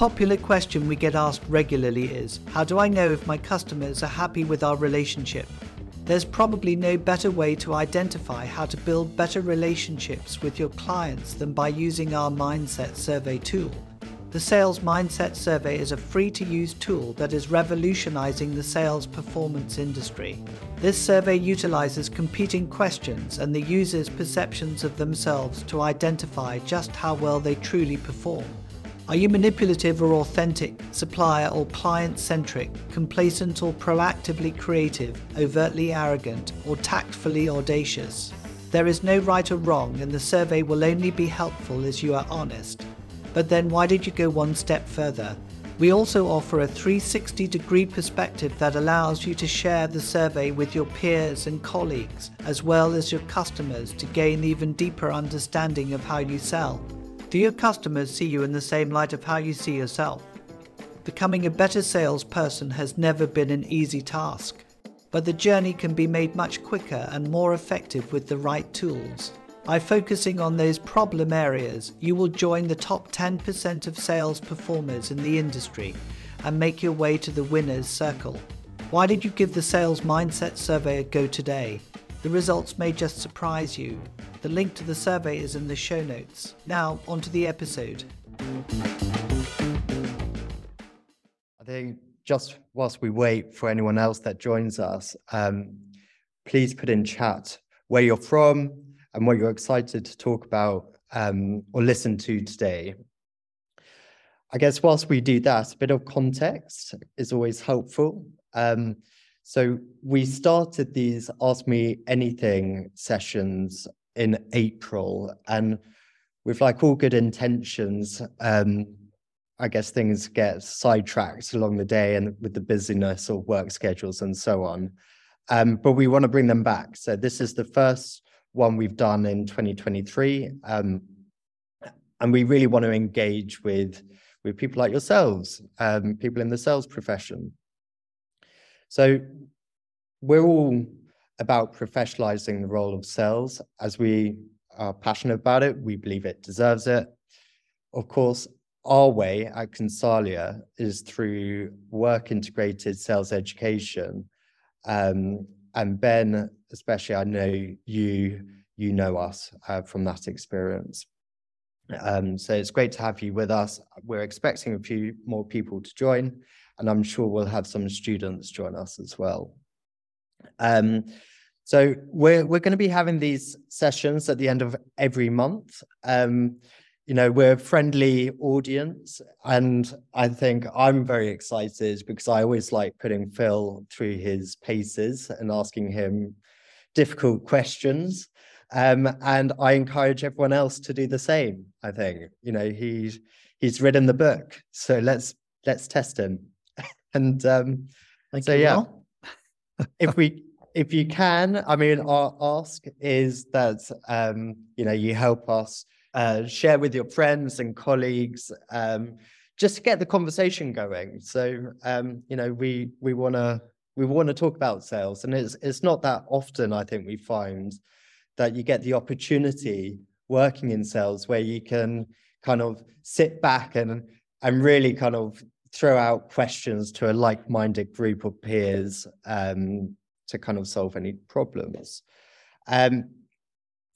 popular question we get asked regularly is How do I know if my customers are happy with our relationship? There's probably no better way to identify how to build better relationships with your clients than by using our Mindset Survey tool. The Sales Mindset Survey is a free to use tool that is revolutionizing the sales performance industry. This survey utilizes competing questions and the user's perceptions of themselves to identify just how well they truly perform. Are you manipulative or authentic, supplier or client centric, complacent or proactively creative, overtly arrogant, or tactfully audacious? There is no right or wrong, and the survey will only be helpful as you are honest. But then, why did you go one step further? We also offer a 360 degree perspective that allows you to share the survey with your peers and colleagues, as well as your customers, to gain even deeper understanding of how you sell. Do your customers see you in the same light of how you see yourself? Becoming a better salesperson has never been an easy task, but the journey can be made much quicker and more effective with the right tools. By focusing on those problem areas, you will join the top 10% of sales performers in the industry and make your way to the winner's circle. Why did you give the Sales Mindset Survey a go today? The results may just surprise you. The link to the survey is in the show notes. Now, on to the episode. I think just whilst we wait for anyone else that joins us, um, please put in chat where you're from and what you're excited to talk about um, or listen to today. I guess whilst we do that, a bit of context is always helpful. Um, so we started these Ask Me Anything sessions in April, and with like all good intentions, um, I guess things get sidetracked along the day and with the busyness of work schedules and so on. Um, but we want to bring them back. So this is the first one we've done in 2023. Um, and we really want to engage with, with people like yourselves, um, people in the sales profession. So we're all about professionalizing the role of sales as we are passionate about it. We believe it deserves it. Of course, our way at Consalia is through work integrated sales education. Um, and Ben, especially, I know you you know us uh, from that experience. Um, so it's great to have you with us. We're expecting a few more people to join, and I'm sure we'll have some students join us as well. Um, so we're we're going to be having these sessions at the end of every month. Um, you know, we're a friendly audience, and I think I'm very excited because I always like putting Phil through his paces and asking him difficult questions. Um, and I encourage everyone else to do the same. I think you know he's he's written the book, so let's let's test him. And um, so yeah, if we if you can, I mean, our ask is that um, you know you help us uh, share with your friends and colleagues, um, just to get the conversation going. So um, you know, we we want to we want to talk about sales, and it's it's not that often I think we find that you get the opportunity working in sales where you can kind of sit back and and really kind of throw out questions to a like-minded group of peers um, to kind of solve any problems. Um,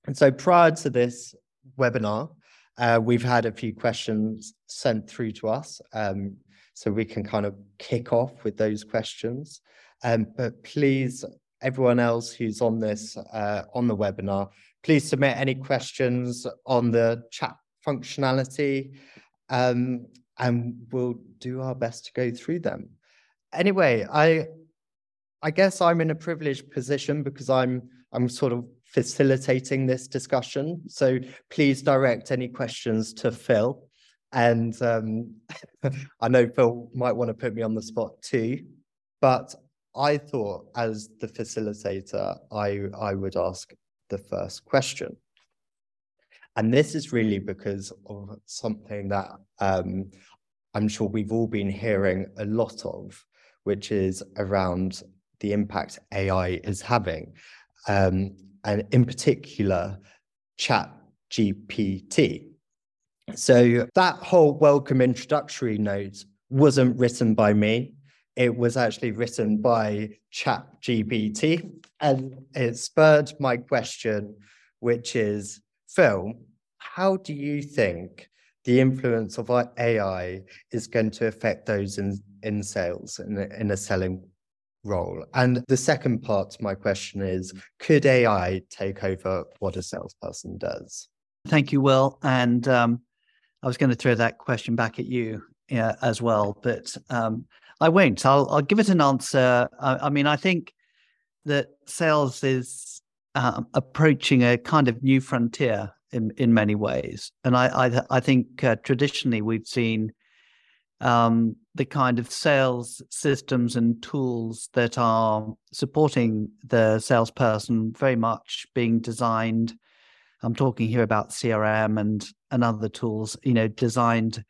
and so prior to this webinar, uh, we've had a few questions sent through to us. Um, so we can kind of kick off with those questions. Um, but please, everyone else who's on this, uh, on the webinar, please submit any questions on the chat functionality um, and we'll do our best to go through them. Anyway, I I guess I'm in a privileged position because I'm I'm sort of facilitating this discussion. So please direct any questions to Phil. And um, I know Phil might want to put me on the spot too, but I thought as the facilitator, I, I would ask the first question. And this is really because of something that um, I'm sure we've all been hearing a lot of, which is around the impact AI is having, um, and in particular, Chat GPT. So that whole welcome introductory note wasn't written by me. It was actually written by ChatGPT, and it spurred my question, which is Phil, how do you think the influence of AI is going to affect those in, in sales in a, in a selling role? And the second part to my question is could AI take over what a salesperson does? Thank you, Will. And um, I was going to throw that question back at you as well, but um, I won't. I'll, I'll give it an answer. I, I mean, I think that sales is um, approaching a kind of new frontier in in many ways. And I I, I think uh, traditionally we've seen um, the kind of sales systems and tools that are supporting the salesperson very much being designed. I'm talking here about CRM and and other tools, you know, designed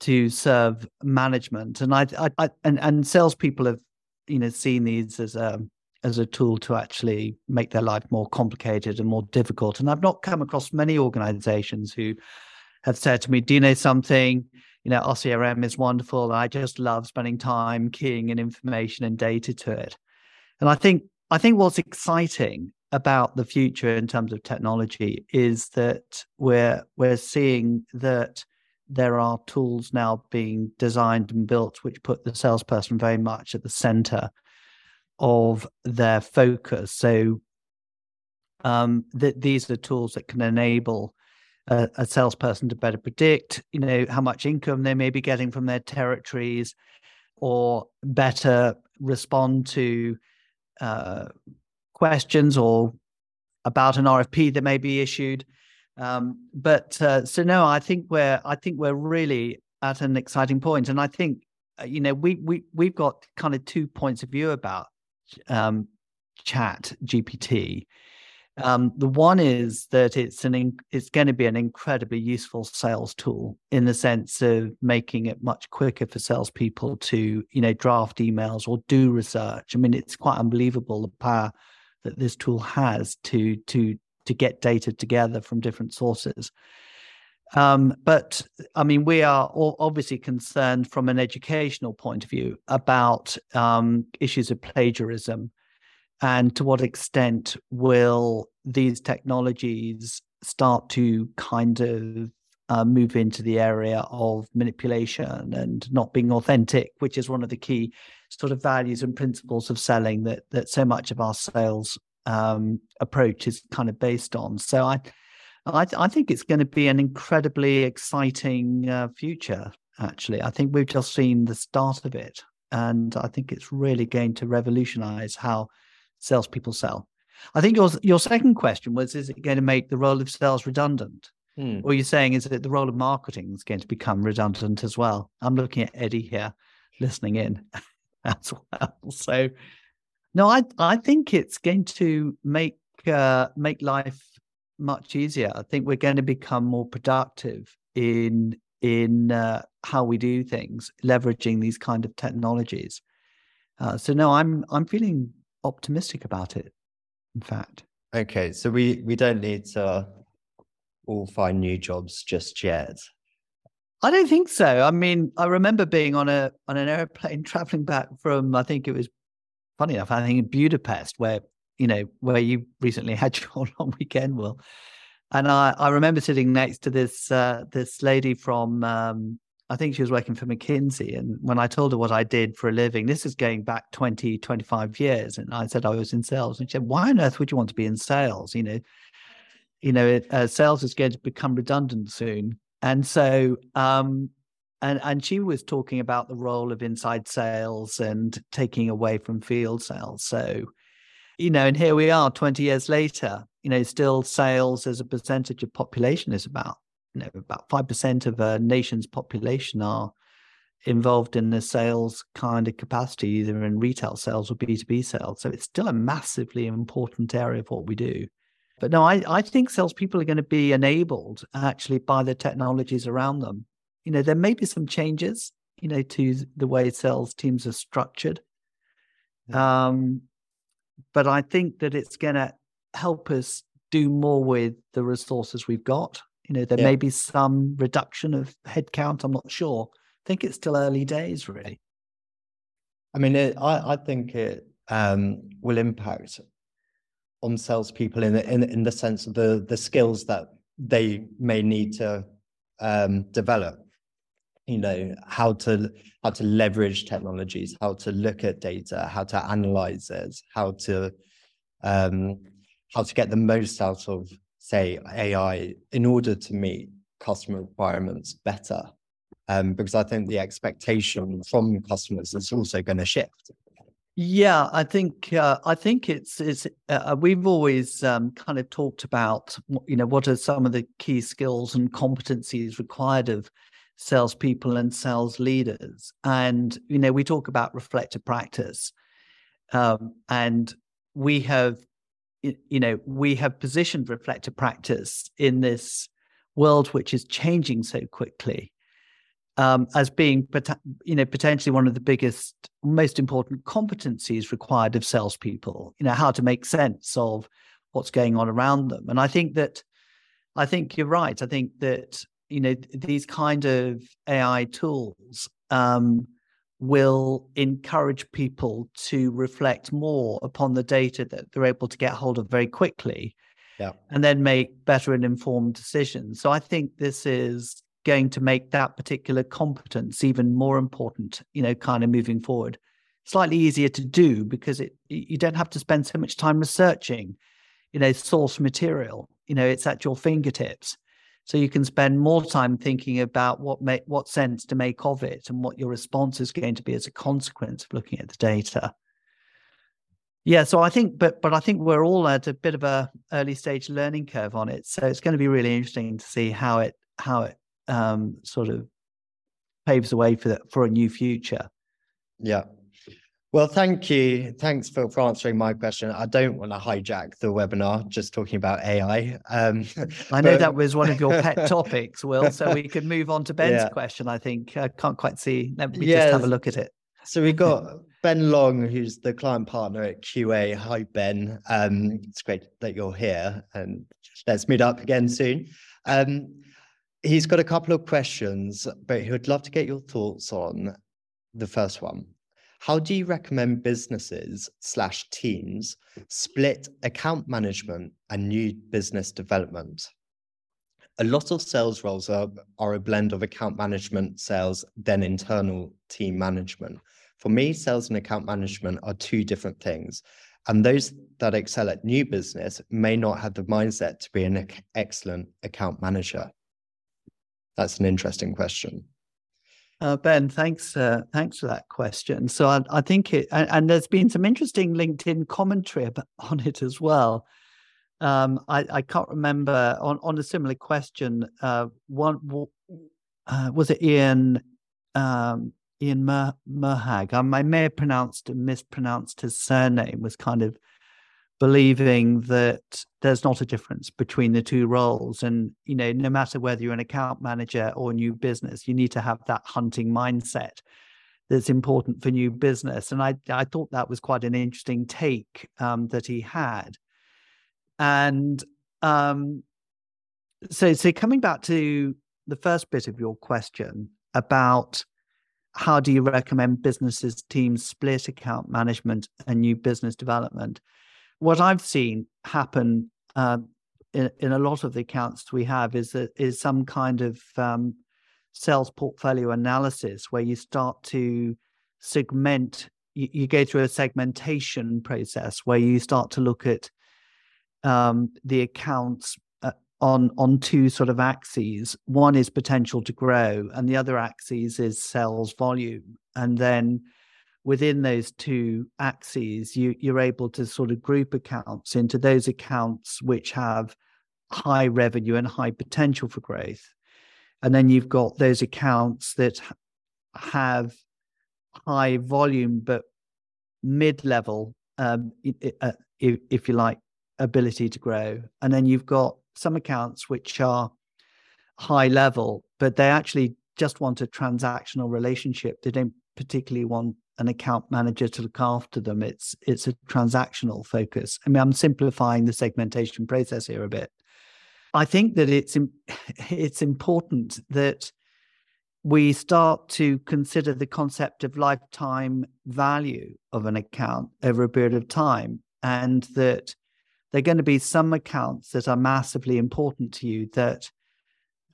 to serve management. And I, I, I and and salespeople have, you know, seen these as a as a tool to actually make their life more complicated and more difficult. And I've not come across many organizations who have said to me, Do you know something? You know, our CRM is wonderful. I just love spending time keying in information and data to it. And I think I think what's exciting about the future in terms of technology is that we're we're seeing that there are tools now being designed and built which put the salesperson very much at the center of their focus. So um, that these are tools that can enable a, a, salesperson to better predict, you know, how much income they may be getting from their territories, or better respond to uh, questions or about an RFP that may be issued. Um, but uh, so no, I think we're I think we're really at an exciting point, and I think uh, you know we we we've got kind of two points of view about um, Chat GPT. Um, the one is that it's an in, it's going to be an incredibly useful sales tool in the sense of making it much quicker for salespeople to you know draft emails or do research. I mean, it's quite unbelievable the power that this tool has to to to get data together from different sources. Um, but I mean, we are obviously concerned from an educational point of view about um, issues of plagiarism and to what extent will these technologies start to kind of uh, move into the area of manipulation and not being authentic, which is one of the key sort of values and principles of selling that that so much of our sales um, approach is kind of based on. So I I, I think it's going to be an incredibly exciting uh, future. Actually, I think we've just seen the start of it, and I think it's really going to revolutionize how salespeople sell. I think your your second question was: Is it going to make the role of sales redundant? Hmm. Or you're saying is that the role of marketing is going to become redundant as well? I'm looking at Eddie here, listening in as well. So, no, I I think it's going to make uh, make life much easier. I think we're going to become more productive in in uh, how we do things, leveraging these kind of technologies. Uh, so no, I'm I'm feeling optimistic about it. In fact. Okay, so we we don't need to all find new jobs just yet. I don't think so. I mean, I remember being on a on an airplane traveling back from I think it was funny enough, I think in Budapest, where you know, where you recently had your long weekend, Will. And I, I remember sitting next to this uh, this lady from um, I think she was working for McKinsey. And when I told her what I did for a living, this is going back 20, 25 years. And I said I was in sales. And she said, Why on earth would you want to be in sales? You know, you know, it, uh, sales is going to become redundant soon. And so um, and and she was talking about the role of inside sales and taking away from field sales. So you know, and here we are 20 years later, you know, still sales as a percentage of population is about, you know, about 5% of a nation's population are involved in the sales kind of capacity, either in retail sales or B2B sales. So it's still a massively important area of what we do. But no, I, I think salespeople are going to be enabled actually by the technologies around them. You know, there may be some changes, you know, to the way sales teams are structured. Um, but I think that it's going to help us do more with the resources we've got You know, there yeah. may be some reduction of headcount. I'm not sure. I think it's still early days, really. I mean, it, I, I think it um, will impact on salespeople in, in in the sense of the the skills that they may need to um, develop. You know how to how to leverage technologies, how to look at data, how to analyze it, how to um, how to get the most out of say AI in order to meet customer requirements better. Um, because I think the expectation from customers is also going to shift. Yeah, I think uh, I think it's it's uh, we've always um, kind of talked about you know what are some of the key skills and competencies required of salespeople and sales leaders, and you know we talk about reflective practice, um, and we have you know we have positioned reflective practice in this world which is changing so quickly um, as being, you know, potentially one of the biggest, most important competencies required of salespeople. You know, how to make sense of what's going on around them. And I think that, I think you're right. I think that you know these kind of AI tools um, will encourage people to reflect more upon the data that they're able to get hold of very quickly. Yeah. And then make better and informed decisions. So I think this is going to make that particular competence even more important, you know, kind of moving forward. Slightly easier to do because it you don't have to spend so much time researching, you know, source material. You know, it's at your fingertips. So you can spend more time thinking about what make what sense to make of it and what your response is going to be as a consequence of looking at the data. Yeah, so I think, but but I think we're all at a bit of a early stage learning curve on it. So it's going to be really interesting to see how it how it um, sort of paves the way for that, for a new future. Yeah. Well, thank you. Thanks for, for answering my question. I don't want to hijack the webinar just talking about AI. Um, I know but... that was one of your pet topics, Will. So we could move on to Ben's yeah. question. I think I can't quite see. Let me just have a look at it. So we've got Ben Long, who's the client partner at QA. Hi, Ben. Um, it's great that you're here, and let's meet up again soon. Um, he's got a couple of questions, but he would love to get your thoughts on the first one. How do you recommend businesses slash teams split account management and new business development? A lot of sales roles are, are a blend of account management, sales, then internal team management. For me, sales and account management are two different things. And those that excel at new business may not have the mindset to be an excellent account manager. That's an interesting question. Uh, ben, thanks. Uh, thanks for that question. So I, I think it, and, and, there's been some interesting LinkedIn commentary on it as well. Um, I, I, can't remember on, on a similar question. Uh, one uh, was it Ian um, Ian Mer, Merhag? I, may have pronounced mispronounced his surname. Was kind of believing that there's not a difference between the two roles. And you know no matter whether you're an account manager or new business you need to have that hunting mindset that's important for new business. And i i thought that was quite an interesting take um, that he had. And um, so so coming back to the first bit of your question about how do you recommend businesses teams split account management and new business development what I've seen happen uh, in, in a lot of the accounts we have is that is some kind of um, sales portfolio analysis where you start to segment. You, you, go through a segmentation process where you start to look at um, the accounts uh, on on two sort of axes. One is potential to grow, and the other axis is sales volume, and then within those two axes, you, you're able to sort of group accounts into those accounts which have high revenue and high potential for growth. And then you've got those accounts that have high volume but mid level, um, uh, if, if you like, ability to grow. And then you've got some accounts which are high level, but they actually just want a transactional relationship. They don't particularly want an account manager to look after them. It's it's a transactional focus. I mean, I'm simplifying the segmentation process here a bit. I think that it's it's important that we start to consider the concept of lifetime value of an account over a period of time, and that there are going to be some accounts that are massively important to you that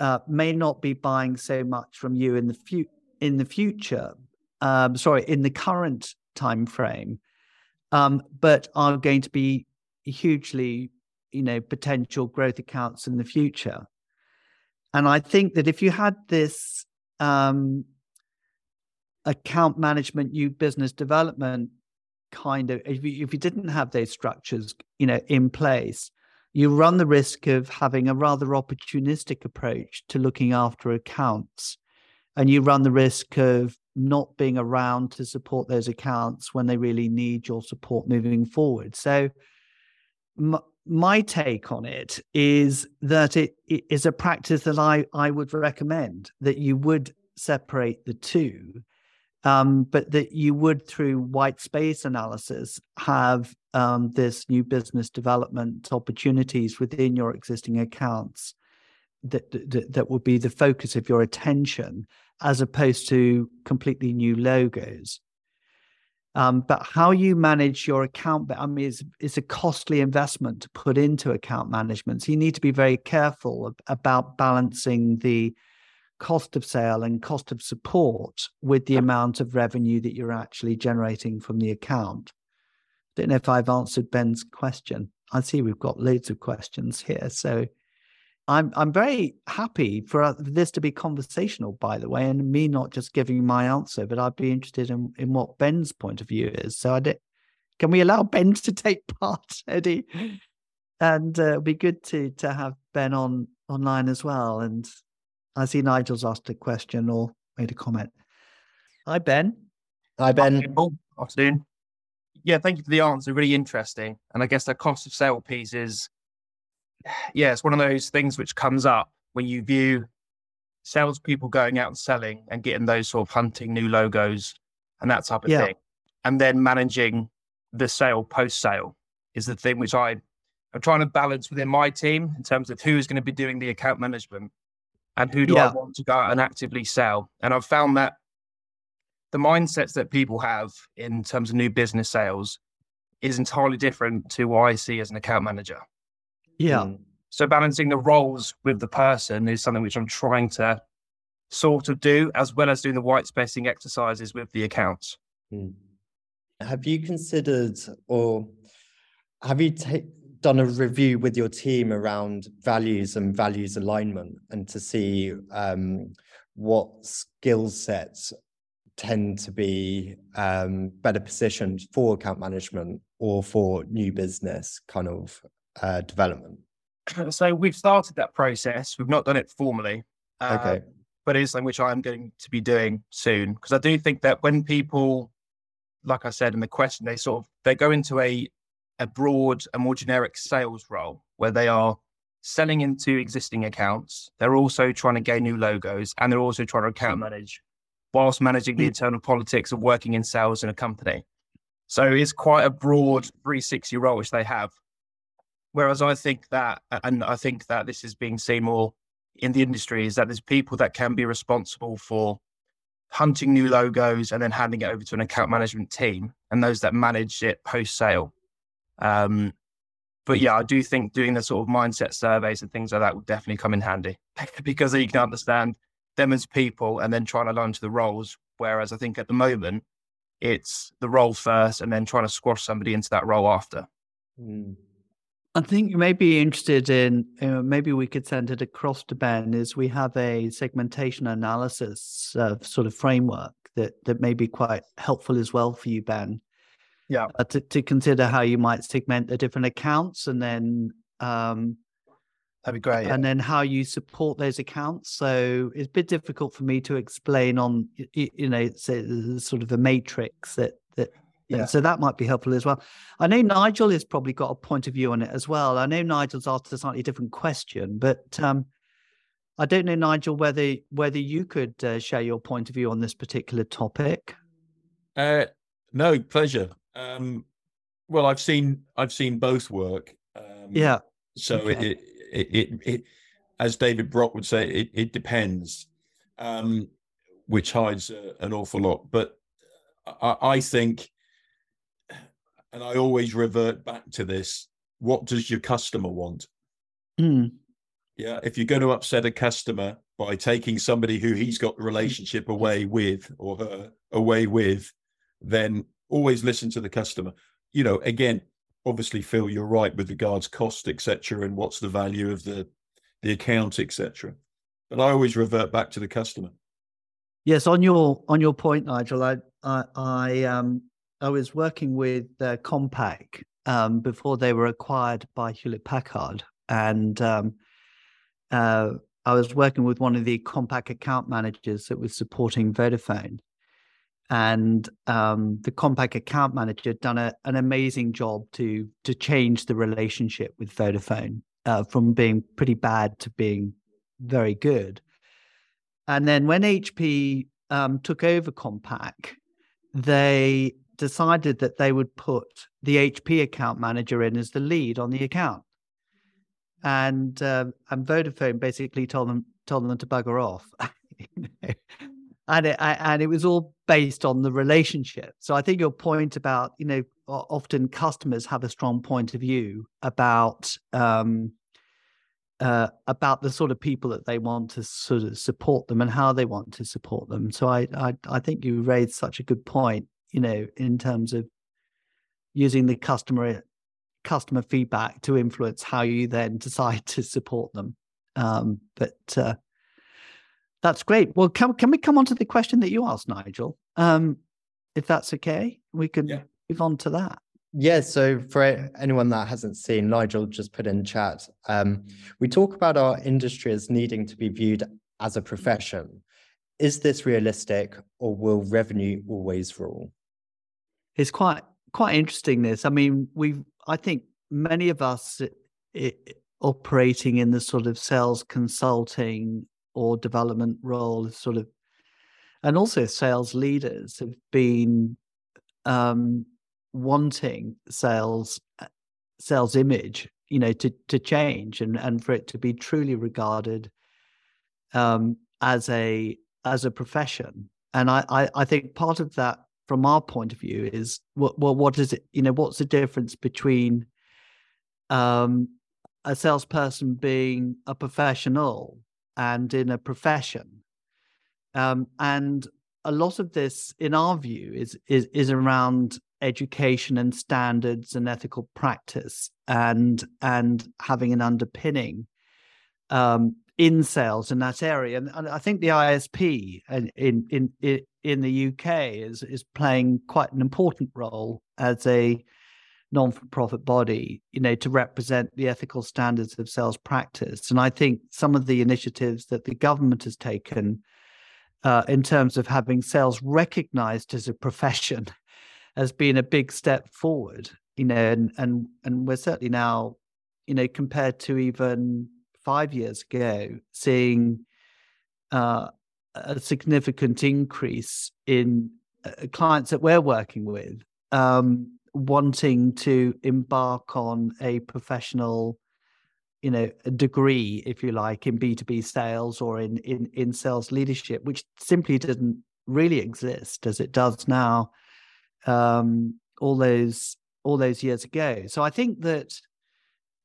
uh, may not be buying so much from you in the fu- in the future. Um, sorry, in the current time frame, um, but are going to be hugely, you know, potential growth accounts in the future. And I think that if you had this um, account management, new business development kind of, if you, if you didn't have those structures, you know, in place, you run the risk of having a rather opportunistic approach to looking after accounts. And you run the risk of not being around to support those accounts when they really need your support moving forward. So, m- my take on it is that it, it is a practice that I, I would recommend that you would separate the two, um, but that you would, through white space analysis, have um, this new business development opportunities within your existing accounts that, that, that would be the focus of your attention as opposed to completely new logos. Um, but how you manage your account, I mean, it's, it's a costly investment to put into account management. So you need to be very careful about balancing the cost of sale and cost of support with the amount of revenue that you're actually generating from the account. I Don't know if I've answered Ben's question. I see we've got loads of questions here. So I'm I'm very happy for this to be conversational, by the way, and me not just giving my answer, but I'd be interested in, in what Ben's point of view is. So I did, can we allow Ben to take part, Eddie? And uh, it'd be good to to have Ben on online as well. And I see Nigel's asked a question or made a comment. Hi, Ben. Hi, Ben. Hi, Afternoon. Yeah, thank you for the answer. Really interesting. And I guess the cost of sale piece is yeah, it's one of those things which comes up when you view salespeople going out and selling and getting those sort of hunting new logos and that type of yeah. thing. And then managing the sale post sale is the thing which I am trying to balance within my team in terms of who is going to be doing the account management and who do yeah. I want to go out and actively sell. And I've found that the mindsets that people have in terms of new business sales is entirely different to what I see as an account manager. Yeah. Mm. So balancing the roles with the person is something which I'm trying to sort of do, as well as doing the white spacing exercises with the accounts. Mm. Have you considered or have you ta- done a review with your team around values and values alignment and to see um, what skill sets tend to be um, better positioned for account management or for new business kind of uh, development? So we've started that process. We've not done it formally. Uh, okay. But it is something which I'm going to be doing soon because I do think that when people, like I said in the question, they sort of they go into a a broad, a more generic sales role where they are selling into existing accounts. They're also trying to gain new logos and they're also trying to account manage whilst managing the hmm. internal politics of working in sales in a company. So it's quite a broad 360 role which they have. Whereas I think that, and I think that this is being seen more in the industry, is that there's people that can be responsible for hunting new logos and then handing it over to an account management team, and those that manage it post sale. Um, but yeah, I do think doing the sort of mindset surveys and things like that would definitely come in handy because you can understand them as people and then trying to learn to the roles. Whereas I think at the moment, it's the role first and then trying to squash somebody into that role after. Mm. I think you may be interested in uh, maybe we could send it across to Ben. Is we have a segmentation analysis uh, sort of framework that that may be quite helpful as well for you, Ben. Yeah, uh, to to consider how you might segment the different accounts and then um, that'd be great. And yeah. then how you support those accounts. So it's a bit difficult for me to explain on you, you know sort of a matrix that yeah. So that might be helpful as well. I know Nigel has probably got a point of view on it as well. I know Nigel's asked a slightly different question, but um, I don't know, Nigel, whether whether you could uh, share your point of view on this particular topic. Uh, no, pleasure. Um, well, I've seen I've seen both work. Um, yeah. So okay. it, it, it it as David Brock would say, it, it depends, um, which hides uh, an awful lot. But I, I think, and I always revert back to this: what does your customer want? Mm. Yeah, if you're going to upset a customer by taking somebody who he's got the relationship away with or her away with, then always listen to the customer. You know, again, obviously, Phil, you're right with regards cost, etc., and what's the value of the the account, etc. But I always revert back to the customer. Yes, on your on your point, Nigel, I I, I um I was working with uh, Compaq um, before they were acquired by Hewlett Packard, and um, uh, I was working with one of the Compaq account managers that was supporting Vodafone, and um, the Compaq account manager had done a, an amazing job to to change the relationship with Vodafone uh, from being pretty bad to being very good. And then when HP um, took over Compaq, they decided that they would put the HP account manager in as the lead on the account. And uh, and Vodafone basically told them told them to bugger off. and it and it was all based on the relationship. So I think your point about you know often customers have a strong point of view about um, uh, about the sort of people that they want to sort of support them and how they want to support them. So I I, I think you raised such a good point. You know, in terms of using the customer customer feedback to influence how you then decide to support them. Um, but uh, that's great. Well, can can we come on to the question that you asked, Nigel? Um, if that's okay, we can yeah. move on to that. Yeah, so for anyone that hasn't seen, Nigel just put in chat. Um, we talk about our industry as needing to be viewed as a profession. Is this realistic, or will revenue always rule? It's quite quite interesting. This, I mean, we I think many of us it, operating in the sort of sales consulting or development role sort of and also sales leaders have been um, wanting sales uh, sales image you know to to change and and for it to be truly regarded um, as a as a profession and I, I i think part of that from our point of view is what well what is it you know what's the difference between um a salesperson being a professional and in a profession. Um, and a lot of this, in our view, is, is is around education and standards and ethical practice and and having an underpinning um, in sales in that area. And, and I think the ISP in, in in in the UK is is playing quite an important role as a non-for-profit body you know to represent the ethical standards of sales practice. And i think some of the initiatives that the government has taken uh, in terms of having sales recognized as a profession has been a big step forward you know and and and we're certainly now you know compared to even five years ago seeing uh, a significant increase in uh, clients that we're working with um, wanting to embark on a professional you know a degree if you like in b2b sales or in in in sales leadership which simply didn't really exist as it does now um all those all those years ago. So i think that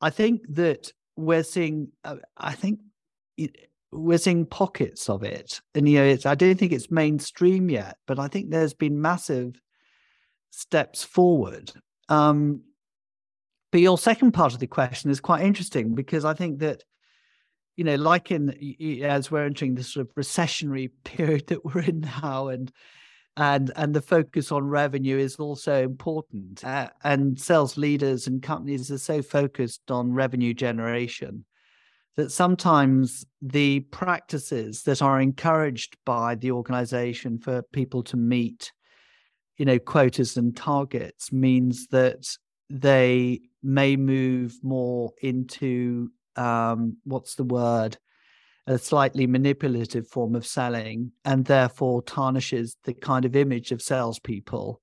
i think that we're seeing uh, i think we're seeing pockets of it and you know it's i don't think it's mainstream yet but i think there's been massive steps forward. Um, but your second part of the question is quite interesting because I think that, you know, like in as we're entering this sort of recessionary period that we're in now, and and and the focus on revenue is also important. Uh, and sales leaders and companies are so focused on revenue generation that sometimes the practices that are encouraged by the organization for people to meet you know quotas and targets means that they may move more into um, what's the word? A slightly manipulative form of selling and therefore tarnishes the kind of image of salespeople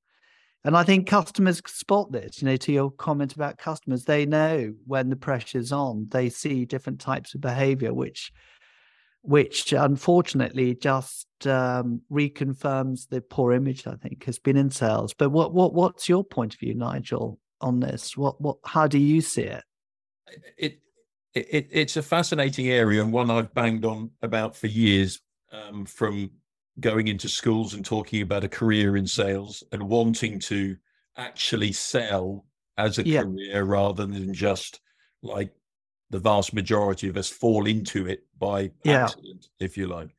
And I think customers spot this, you know, to your comment about customers, they know when the pressure's on, they see different types of behavior, which which unfortunately just um, reconfirms the poor image I think has been in sales. But what what what's your point of view, Nigel, on this? What what how do you see it? It it it's a fascinating area and one I've banged on about for years. Um, from going into schools and talking about a career in sales and wanting to actually sell as a yeah. career rather than just like the vast majority of us fall into it by yeah. accident, if you like.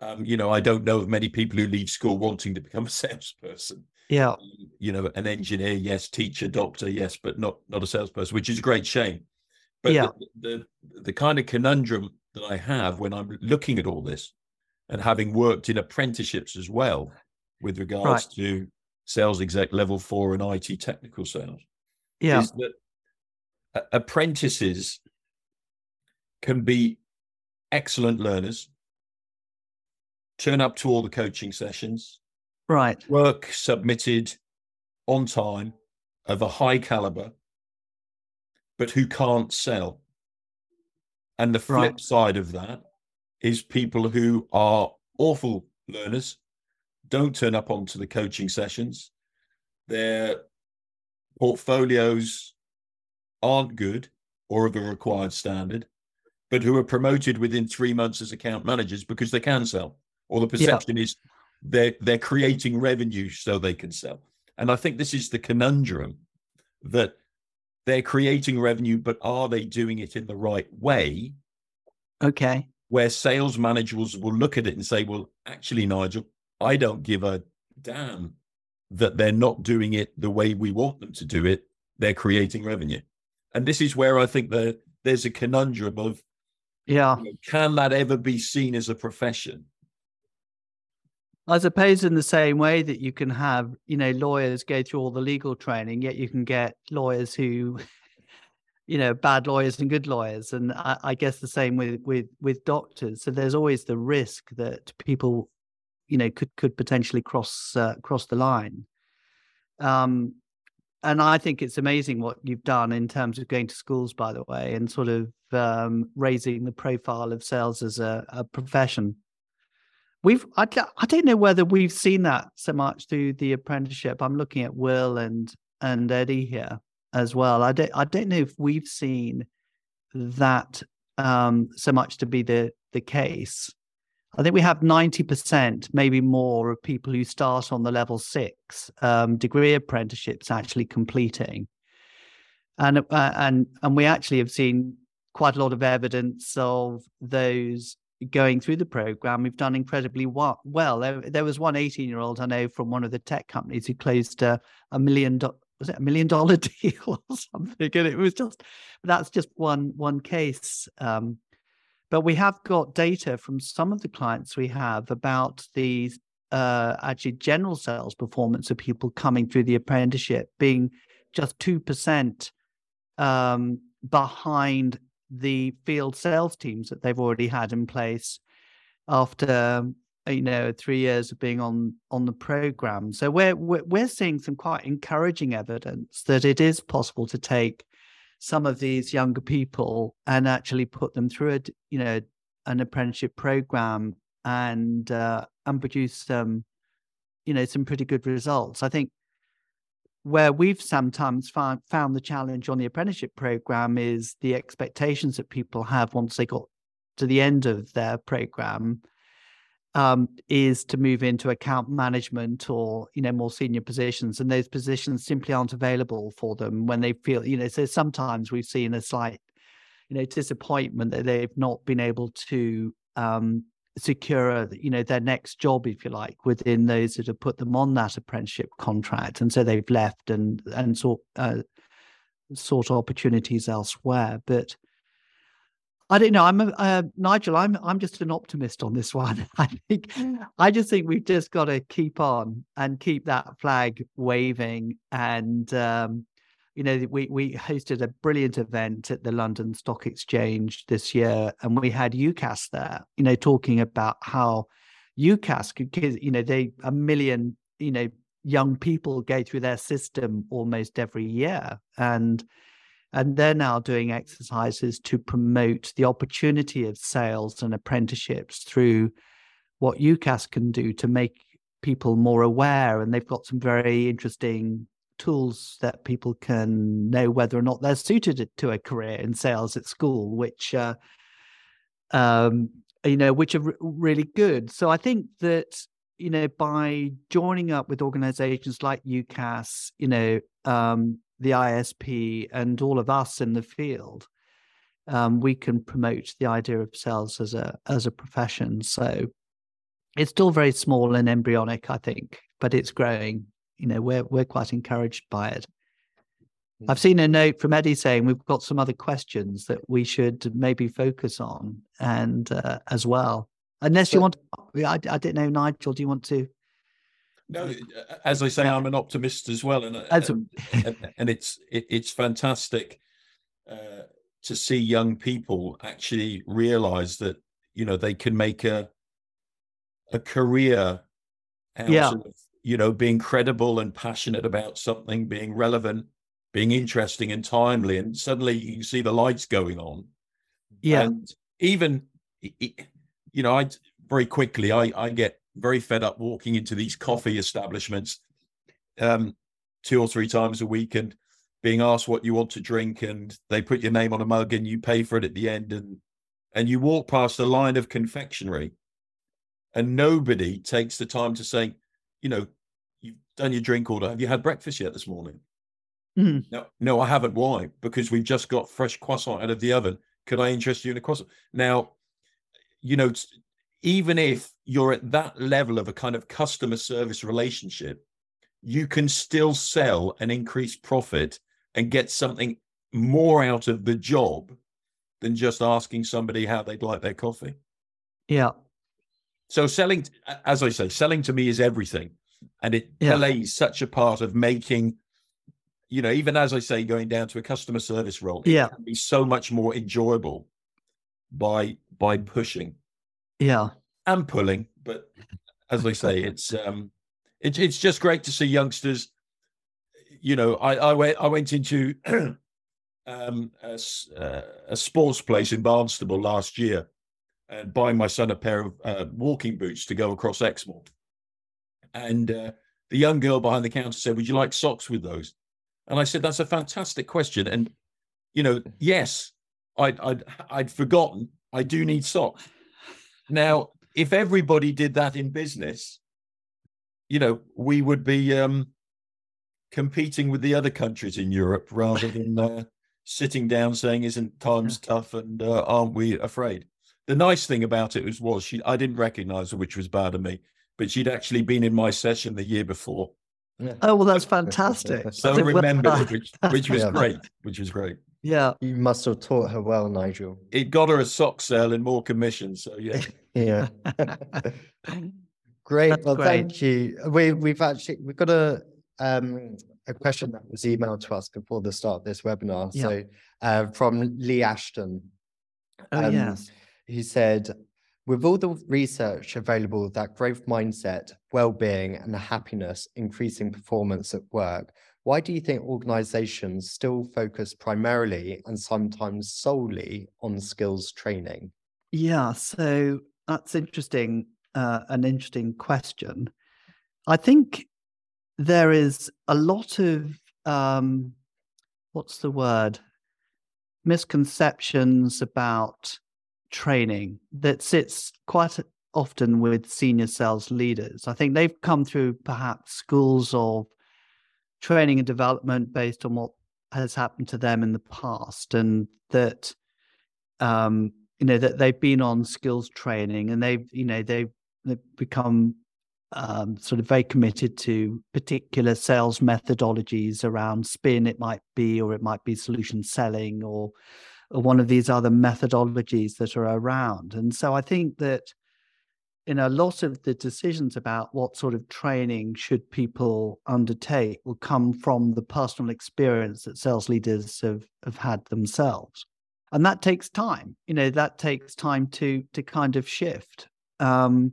Um, you know, I don't know of many people who leave school wanting to become a salesperson. Yeah. Um, you know, an engineer, yes, teacher, doctor, yes, but not not a salesperson, which is a great shame. But yeah. the, the the kind of conundrum that I have when I'm looking at all this and having worked in apprenticeships as well with regards right. to sales exec level four and IT technical sales, yeah. is that apprentices can be excellent learners, turn up to all the coaching sessions, right? Work submitted on time of a high caliber, but who can't sell. And the flip right. side of that is people who are awful learners, don't turn up onto the coaching sessions. Their portfolios aren't good or of a required standard, but who are promoted within three months as account managers because they can sell. Or the perception yeah. is they're they're creating revenue so they can sell. And I think this is the conundrum that they're creating revenue, but are they doing it in the right way? Okay where sales managers will look at it and say, well, actually, Nigel, I don't give a damn that they're not doing it the way we want them to do it. They're creating revenue. And this is where I think that there's a conundrum of, yeah, you know, can that ever be seen as a profession? I suppose in the same way that you can have, you know, lawyers go through all the legal training, yet you can get lawyers who you know bad lawyers and good lawyers and I, I, guess the same with with with doctors. So there's always the risk that people you know could could potentially cross uh, cross the line. Um and i think it's amazing what you've done in terms of going to schools by the way and sort of um, raising the profile of sales as a, a profession. We've I, I don't know whether we've seen that so much through the apprenticeship. I'm looking at will and and eddie here as well. I don't I don't know if we've seen that um, so much to be the the case. I think we have ninety percent, maybe more, of people who start on the level six um, degree apprenticeships actually completing, and uh, and and we actually have seen quite a lot of evidence of those going through the program. We've done incredibly well. There, there was one 18 year old I know from one of the tech companies who closed a, a million was it a million dollar deal or something? And it was just that's just one one case. Um, but we have got data from some of the clients we have about the uh, actually general sales performance of people coming through the apprenticeship being just two percent um, behind the field sales teams that they've already had in place after you know three years of being on on the program. So we're, we're seeing some quite encouraging evidence that it is possible to take some of these younger people and actually put them through a you know an apprenticeship program and uh, and produce some you know some pretty good results. I think where we've sometimes found found the challenge on the apprenticeship program is the expectations that people have once they got to the end of their program um, is to move into account management or you know more senior positions, and those positions simply aren't available for them when they feel you know. So sometimes we've seen a slight you know disappointment that they've not been able to um, secure you know their next job if you like within those that have put them on that apprenticeship contract and so they've left and and sought uh, sought opportunities elsewhere but I don't know. I'm a, uh, Nigel. I'm I'm just an optimist on this one. I think mm. I just think we've just got to keep on and keep that flag waving. And um, you know, we we hosted a brilliant event at the London Stock Exchange this year, and we had UCAS there. You know, talking about how UCAS could, you know, they a million, you know, young people go through their system almost every year and and they're now doing exercises to promote the opportunity of sales and apprenticeships through what UCAS can do to make people more aware and they've got some very interesting tools that people can know whether or not they're suited to a career in sales at school which uh, um, you know which are really good. So i think that you know by joining up with organizations like ucas you know um, the isp and all of us in the field um, we can promote the idea of sales as a as a profession so it's still very small and embryonic i think but it's growing you know we're we're quite encouraged by it I've Mm. seen a note from Eddie saying we've got some other questions that we should maybe focus on and uh, as well. Unless you want, I, I don't know, Nigel. Do you want to? No, uh, uh, as I say, I'm an optimist as well, and uh, As a- and, and, and it's it, it's fantastic uh, to see young people actually realize that you know they can make a a career out Yeah. of you know being credible and passionate about something, being relevant, being interesting and timely, and suddenly you can see the lights going on. Yeah, And even, i- i- you know, I very quickly, I, I get very fed up walking into these coffee establishments um, two or three times a week and being asked what you want to drink. And they put your name on a mug and you pay for it at the end. And, and you walk past a line of confectionery and nobody takes the time to say, you know, you've done your drink order. Have you had breakfast yet this morning? Mhm. No, no, I haven't. Why? Because we've just got fresh croissant out of the oven. Could I interest you in a croissant? Now, you know, even if you're at that level of a kind of customer service relationship, you can still sell and increase profit and get something more out of the job than just asking somebody how they'd like their coffee. yeah, So selling, as I say, selling to me is everything, and it Yeah. plays such a part of making, you know, even as I say, going down to a customer service role, it Yeah. can be so much more enjoyable by by pushing yeah, and pulling. But as I say, it's um, it's it's just great to see youngsters. You know, I I went I went into um a, uh, a sports place in Barnstaple last year and buying my son a pair of uh, walking boots to go across Exmoor. And uh, the young girl behind the counter said, "Would you like socks with those?" And I said, "That's a fantastic question." And you know, yes, I'd I'd, I'd forgotten I do need socks. Now, if everybody did that in business, you know, we would be um, competing with the other countries in Europe rather than uh, sitting down saying, "Isn't times tough?" and uh, aren't we afraid? The nice thing about it was, was she I didn't recognise her, which was bad of me, but she'd actually been in my session the year before, Oh well, that's fantastic. so Well remembered which, which was Yeah. great, which was great. Yeah, You must have taught her well, Nigel. It got her a sock sale and more commissions. So yeah, Yeah. Great. That's well, great. thank you. We we've actually we've got a um a question that was emailed to us before the start of this webinar. Yeah. So uh, from Lee Ashton. oh Um, yes, He said, with all the research available that growth mindset, well-being, and happiness increasing performance at work, why do you think organizations still focus primarily and sometimes solely on skills training? yeah. So that's interesting. Uh, an interesting question. I think there is a lot of um, what's the word misconceptions about training that sits quite often with senior sales leaders. I think they've come through perhaps schools of training and development based on what has happened to them in the past, and that um, you know that they've been on skills training and they've you know they've, they've become um, sort of very committed to particular sales methodologies around spin. It might be or it might be solution selling or, or one of these other methodologies that are around. And so i think that in a lot of the decisions about what sort of training should people undertake will come from the personal experience that sales leaders have, have had themselves and that takes time you know that takes time to to kind of shift um,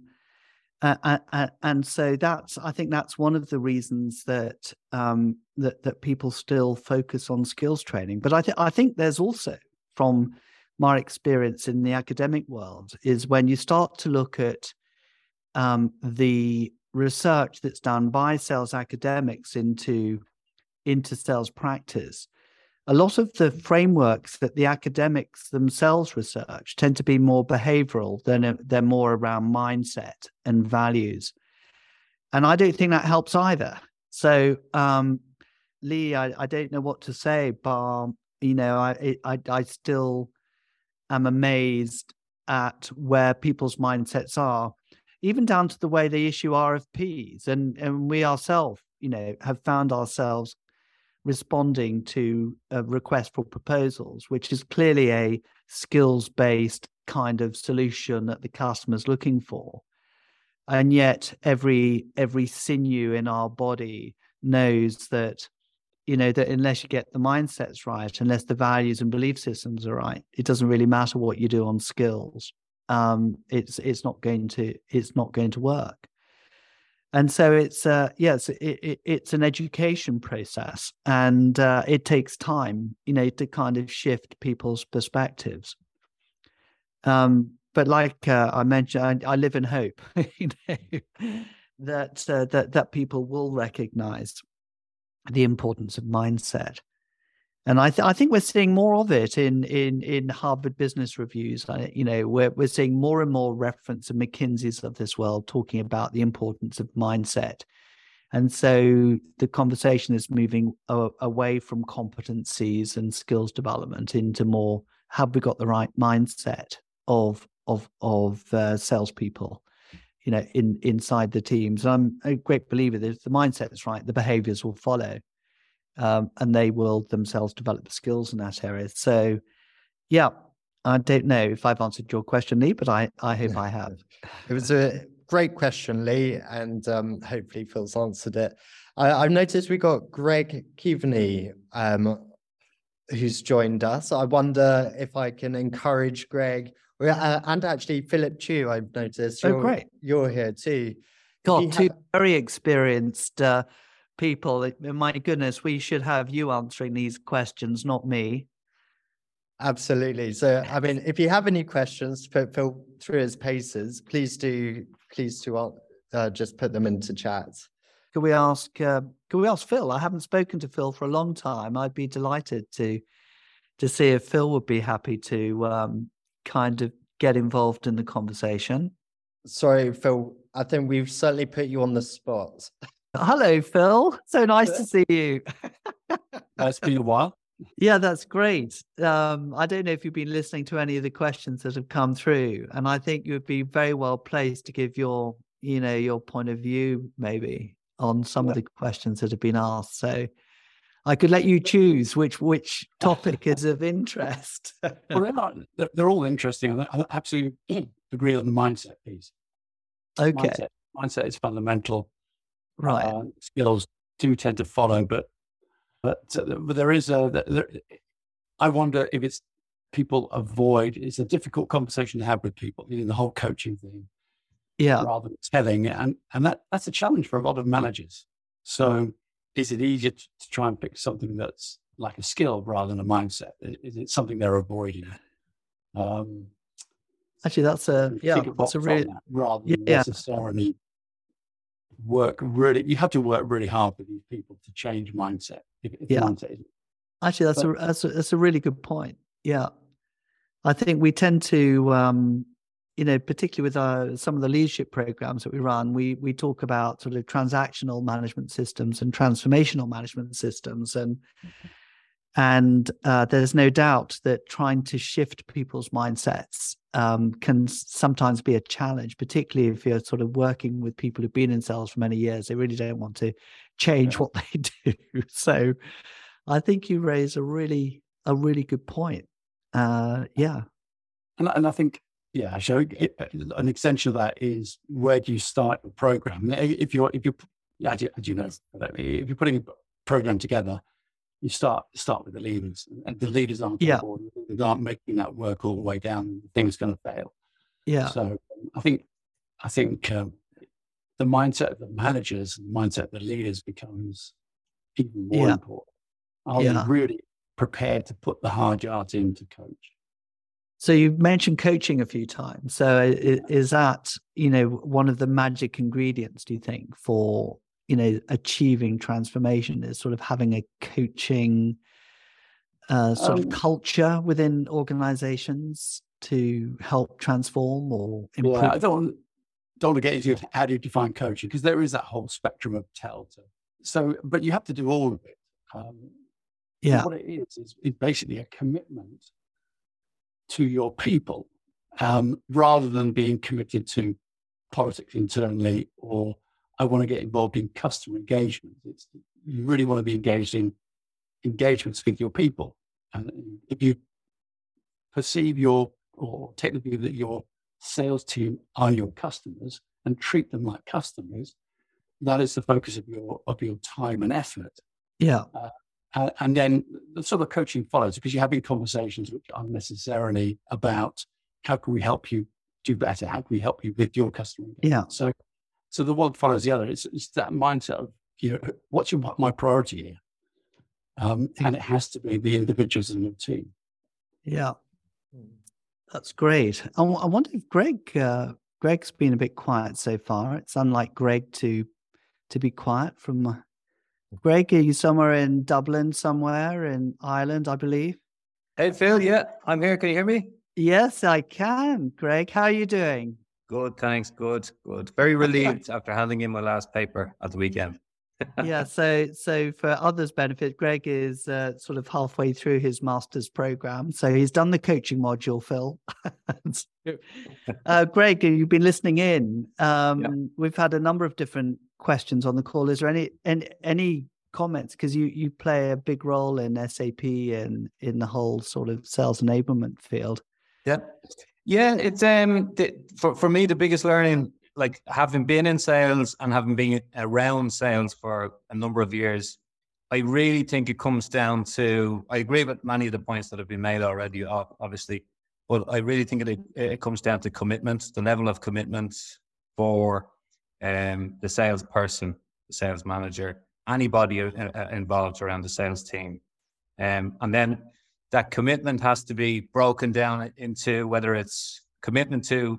Uh, and so that's I think that's one of the reasons that um, that that people still focus on skills training. But I think I think there's also from my experience in the academic world is when you start to look at um, the research that's done by sales academics into into sales practice. A lot of the frameworks that the academics themselves research tend to be more behavioral than they're more around mindset and values. And i don't think that helps either. So um, lee I, I, don't know what to say but you know I, I i still am amazed at where people's mindsets are even down to the way they issue rfps and and we ourselves you know have found ourselves responding to a request for proposals, which is clearly a skills based kind of solution that the customer's looking for. And yet every every sinew in our body knows that, you know, that unless you get the mindsets right, unless the values and belief systems are right, it doesn't really matter what you do on skills. Um, it's it's not going to it's not going to work. And so it's uh yes it, it, it's an education process and uh, it takes time you know to kind of shift people's perspectives. Um but like uh, i mentioned I, I, live in hope you know that uh, that that people will recognize the importance of mindset and I, th- I think we're seeing more of it in in in Harvard Business Reviews. You know, we're we're seeing more and more reference to McKinsey's of this world talking about the importance of mindset, and so the conversation is moving a- away from competencies and skills development into more have we got the right mindset of of of uh, salespeople, you know, in inside the teams. I'm a great believer that if the mindset is right, the behaviors will follow um, and they will themselves develop the skills in that area. So, yeah, I don't know if I've answered your question, Lee, but I, I hope I have. It was a great question, Lee, and um, hopefully Phil's answered it. I, have noticed we got Greg Keaveney um, who's joined us. I wonder if I can encourage Greg uh, and actually Philip Chu. I've noticed. Oh, you're, oh, great! You're here too. Got two very experienced uh, people. My goodness, we should have you answering these questions, not me. Absolutely. So, I mean, if you have any questions for Phil through his paces, please do, please do uh, just put them into chat. Can we ask? Uh, can we ask Phil? I haven't spoken to Phil for a long time. I'd be delighted to to see if Phil would be happy to um, kind of get involved in the conversation. Sorry, Phil. I think we've certainly put you on the spot. Hello, Phil. So nice to see you. it's been a while. Yeah, that's great. Um, I don't know if you've been listening to any of the questions that have come through, and I think you'd be very well placed to give your, you know, your point of view maybe on some yeah. of the questions that have been asked. So I could let you choose which which topic is of interest. well, they're, not, they're, all interesting. I absolutely agree on the mindset piece. Okay, mindset, mindset is fundamental right. uh, skills do tend to follow but but, uh, but there is a there, i wonder if it's people avoid it's a difficult conversation to have with people in the whole coaching thing yeah. rather than telling and and that that's a challenge for a lot of managers. So is it easier to, to try and pick something that's like a skill rather than a mindset? Is it something they're avoiding? Um actually that's a yeah that's a really rather than yeah. necessarily work really you have to work really hard with these people to change mindset if, if yeah. mindset actually that's but, a that's a that's a really good point. Yeah. I think we tend to um you know particularly with our, some of the leadership programs that we run we we talk about sort of transactional management systems and transformational management systems and mm-hmm. And uh, there's no doubt that trying to shift people's mindsets um, can sometimes be a challenge, particularly if you're sort of working with people who've been in sales for many years. They really don't want to change yeah. what they do. So I think you raise a really, a really good point. Uh, yeah. And, and I think, yeah, so an extension of that is where do you start a program? If you're, if you're, yeah, as you, as you know, if you're putting a program together, you start start with the leaders, and the leaders aren't yeah. board, they aren't making that work all the way down. Things going to fail. Yeah. So I think I think um, the mindset of the managers and the mindset of the leaders becomes even more Yeah. important. Are Yeah. they really prepared to put the hard yards in to coach? So you've mentioned coaching a few times. So is that, you know, one of the magic ingredients, do you think, for, you know, achieving transformation is sort of having a coaching uh, sort Um, of culture within organizations to help transform or improve? Yeah, I don't don't want to get into how do you define coaching because there is that whole spectrum of tell to. So, but you have to do all of it. Um, Yeah. What it is is, is basically a commitment to your people, um, rather than being committed to politics internally or I want to get involved in customer engagement. It's you really want to be engaged in engagements with your people, and if you perceive your or take the view that your sales team are your customers and treat them like customers, that is the focus of your of your time and effort. Yeah. Uh, and then the sort of coaching follows because you're having conversations which aren't necessarily about how can we help you do better? How can we help you with your customer? engagement? Yeah. So, so the one follows the other. It's, it's that mindset of, you know, what's your, my priority here? Um, and it has to be the individuals in your team. Yeah. That's great. I, w- I wonder if Greg, uh, Greg's been a bit quiet so far. It's unlike Greg to to be quiet from. Uh, Greg, are you somewhere in Dublin, somewhere in Ireland, I believe? Hey Phil, yeah, I'm here. Can you hear me? Yes, I can. Greg, how are you doing? Good, thanks. Good, good. Very relieved after handing in my last paper at the weekend. yeah. So, so for others' benefit, Greg is uh, sort of halfway through his master's program. So he's done the coaching module, Phil. uh, Greg, you've been listening in. Um, We've had a number of different questions on the call. Is there any any, any comments? Because you you play a big role in SAP and in the whole sort of sales enablement field. Yeah, yeah. It's um the, for for me the biggest learning, like having been in sales and having been around sales for a number of years, I really think it comes down to. I agree with many of the points that have been made already, obviously, but I really think it it comes down to commitment, the level of commitment for um the salesperson, the sales manager, anybody uh, uh, involved around the sales team, um, and then that commitment has to be broken down into whether it's commitment to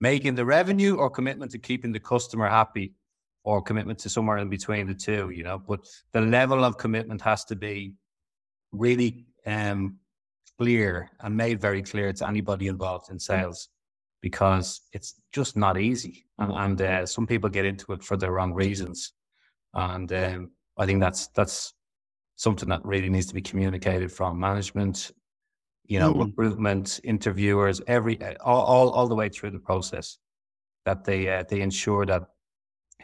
making the revenue or commitment to keeping the customer happy or commitment to somewhere in between the two, you know. But the level of commitment has to be really um, clear and made very clear to anybody involved in sales because it's just not easy. And, and uh, some people get into it for the wrong reasons. And um, I think that's that's something that really needs to be communicated from management, you know, Mm. recruitment, interviewers, every uh, all, all all the way through the process, that they uh, they ensure that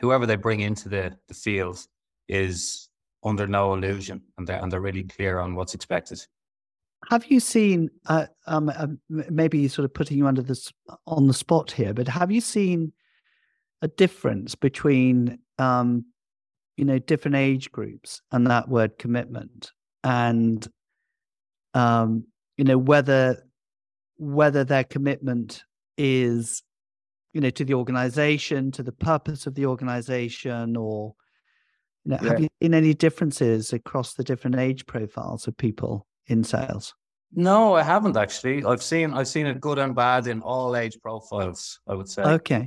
whoever they bring into the the field is under no illusion and they're and they're really clear on what's expected. Have you seen, uh, um, uh, maybe sort of putting you under this on the spot here, but have you seen a difference between, um, you know, different age groups and that word commitment, and, um, you know, whether whether their commitment is, you know, to the organization, to the purpose of the organization, or, you know, have you seen any differences across the different age profiles of people in sales? No, I haven't actually. I've seen I've seen it good and bad in all age profiles. I would say. Okay.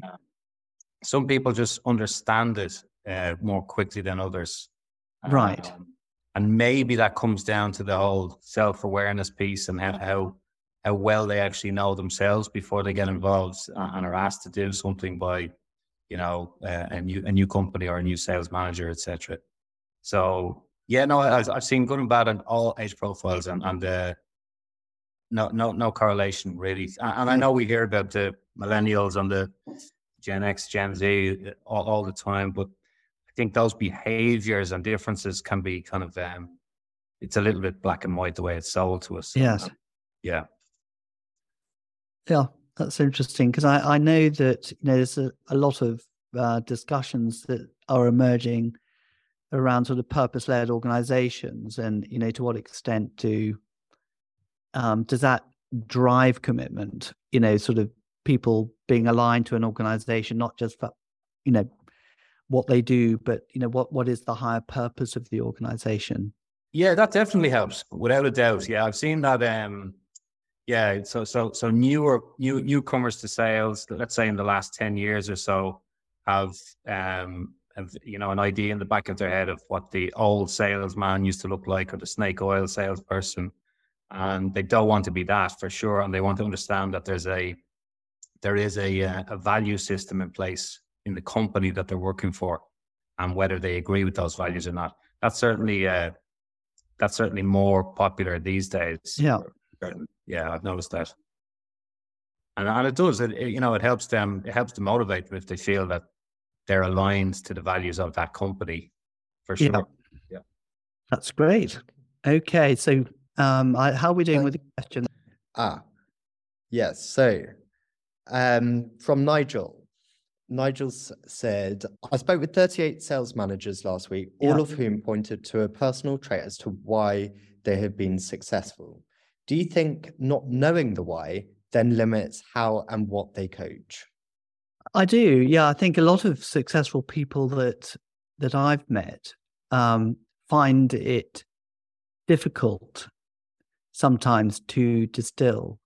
Some people just understand it uh, more quickly than others. Right. Um, and maybe that comes down to the whole self awareness piece and how, how how well they actually know themselves before they get involved and are asked to do something by, you know, uh, a new a new company or a new sales manager, etc. So yeah, no, I, I've seen good and bad in all age profiles, and and uh, no no no correlation really. And, I know we hear about the millennials and the Gen X, Gen Z uh, all, all the time, but think those behaviors and differences can be kind of um, it's a little bit black and white the way it's sold to us. Yes. Yeah. Yeah, that's interesting because I, I know that you know there's a, a lot of uh, discussions that are emerging around sort of purpose-led organizations, and you know to what extent do um, does that drive commitment? You know, sort of people being aligned to an organization, not just for you know what they do, but you know what what is the higher purpose of the organization. Yeah, that definitely helps, without a doubt. Yeah, I've seen that. Um, yeah, so so so newer new newcomers to sales, let's say in the last ten years or so, have um have you know an idea in the back of their head of what the old salesman used to look like or the snake oil salesperson, and they don't want to be that for sure, and they want to understand that there's a there is a uh, a value system in place in the company that they're working for, and whether they agree with those values or not. That's certainly uh, that's certainly more popular these days. Yeah, yeah, I've noticed that, and and it does. It, it, you know it helps them. It helps to motivate them if they feel that they're aligned to the values of that company, for sure. Yeah, yeah. that's great. Okay, so um, I, how are we doing Uh, with the question? Ah, yes. So, um, from Nigel. Nigel said, I spoke with 38 sales managers last week, all Yeah. of whom pointed to a personal trait as to why they have been successful. Do you think not knowing the why then limits how and what they coach? I do. Yeah, I think a lot of successful people that that I've met um, find it difficult sometimes to distill.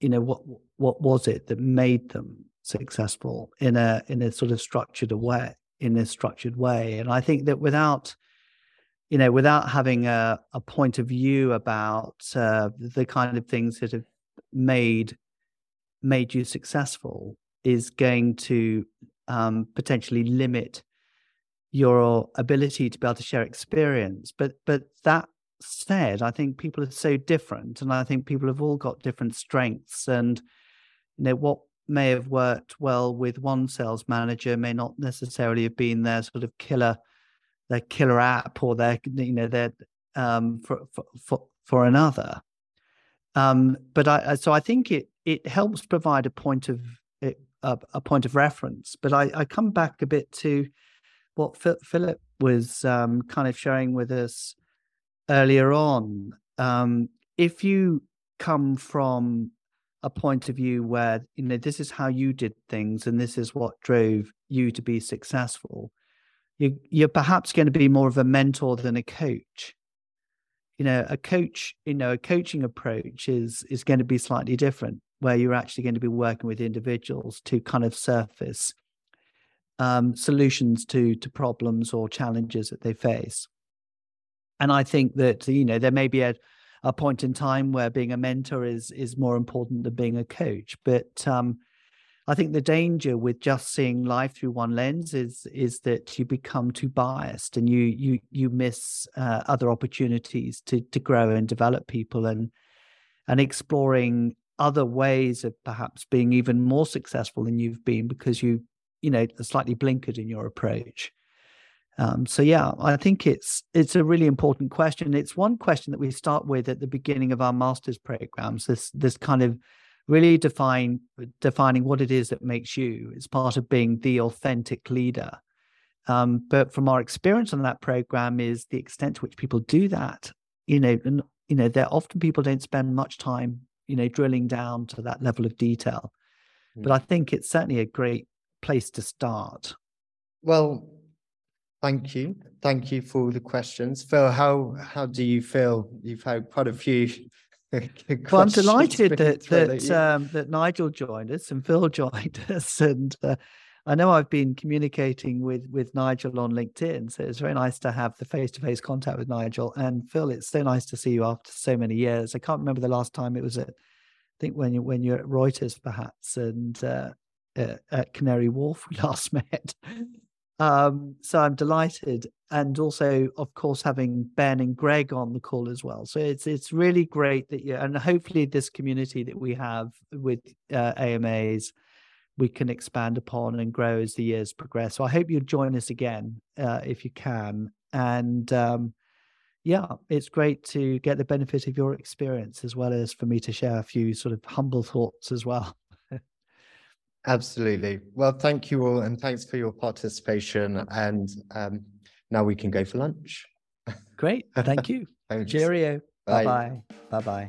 You know what what was it that made them successful in a in a sort of structured way in a structured way, and I think that without you know without having a, a point of view about uh, the kind of things that have made made you successful is going to um, potentially limit your ability to be able to share experience. But but that said, I think people are so different, and I think people have all got different strengths. And you know what may have worked well with one sales manager may not necessarily have been their sort of killer their killer app or their you know their um, for, for for another. Um, but I so I think it it helps provide a point of a, a point of reference. But I, I come back a bit to what Philip was um, kind of sharing with us earlier on. Um, if you come from a point of view where you know this is how you did things and this is what drove you to be successful, you, you're perhaps going to be more of a mentor than a coach. You know a coach you know a coaching approach is is going to be slightly different where you're actually going to be working with individuals to kind of surface um, solutions to to problems or challenges that they face. And i think that you know there may be a, a point in time where being a mentor is is more important than being a coach but um, I think the danger with just seeing life through one lens is is that you become too biased and you you you miss uh, other opportunities to to grow and develop people and and exploring other ways of perhaps being even more successful than you've been because you you know are slightly blinkered in your approach. Um, so yeah, I think it's it's a really important question. It's one question that we start with at the beginning of our masters programs. This this kind of really define defining what it is that makes you it's part of being the authentic leader um, but from our experience on that program is the extent to which people do that you know and you know there often people don't spend much time you know drilling down to that level of detail but i think it's certainly a great place to start Well, thank you. Thank you for the questions. Phil, how how do you feel? You've had quite a few. Well, I'm delighted that that um, that Nigel joined us and Phil joined us, and uh, I know I've been communicating with with Nigel on LinkedIn, so it's very nice to have the face to face contact with Nigel and Phil. It's so nice to see you after so many years. I can't remember the last time it was at, I think when you when you're at Reuters perhaps, and uh, at Canary Wharf we last met. Um, so I'm delighted, and also, of course, having Ben and Greg on the call as well. So it's it's really great that you and hopefully this community that we have with uh, AMAs we can expand upon and grow as the years progress. So I hope you'll join us again uh, if you can. And um, yeah, it's great to get the benefit of your experience as well as for me to share a few sort of humble thoughts as well. Absolutely. Well, thank you all, and thanks for your participation. And um, now we can go for lunch. Great. Thank you. Cheerio. Bye bye. Bye bye.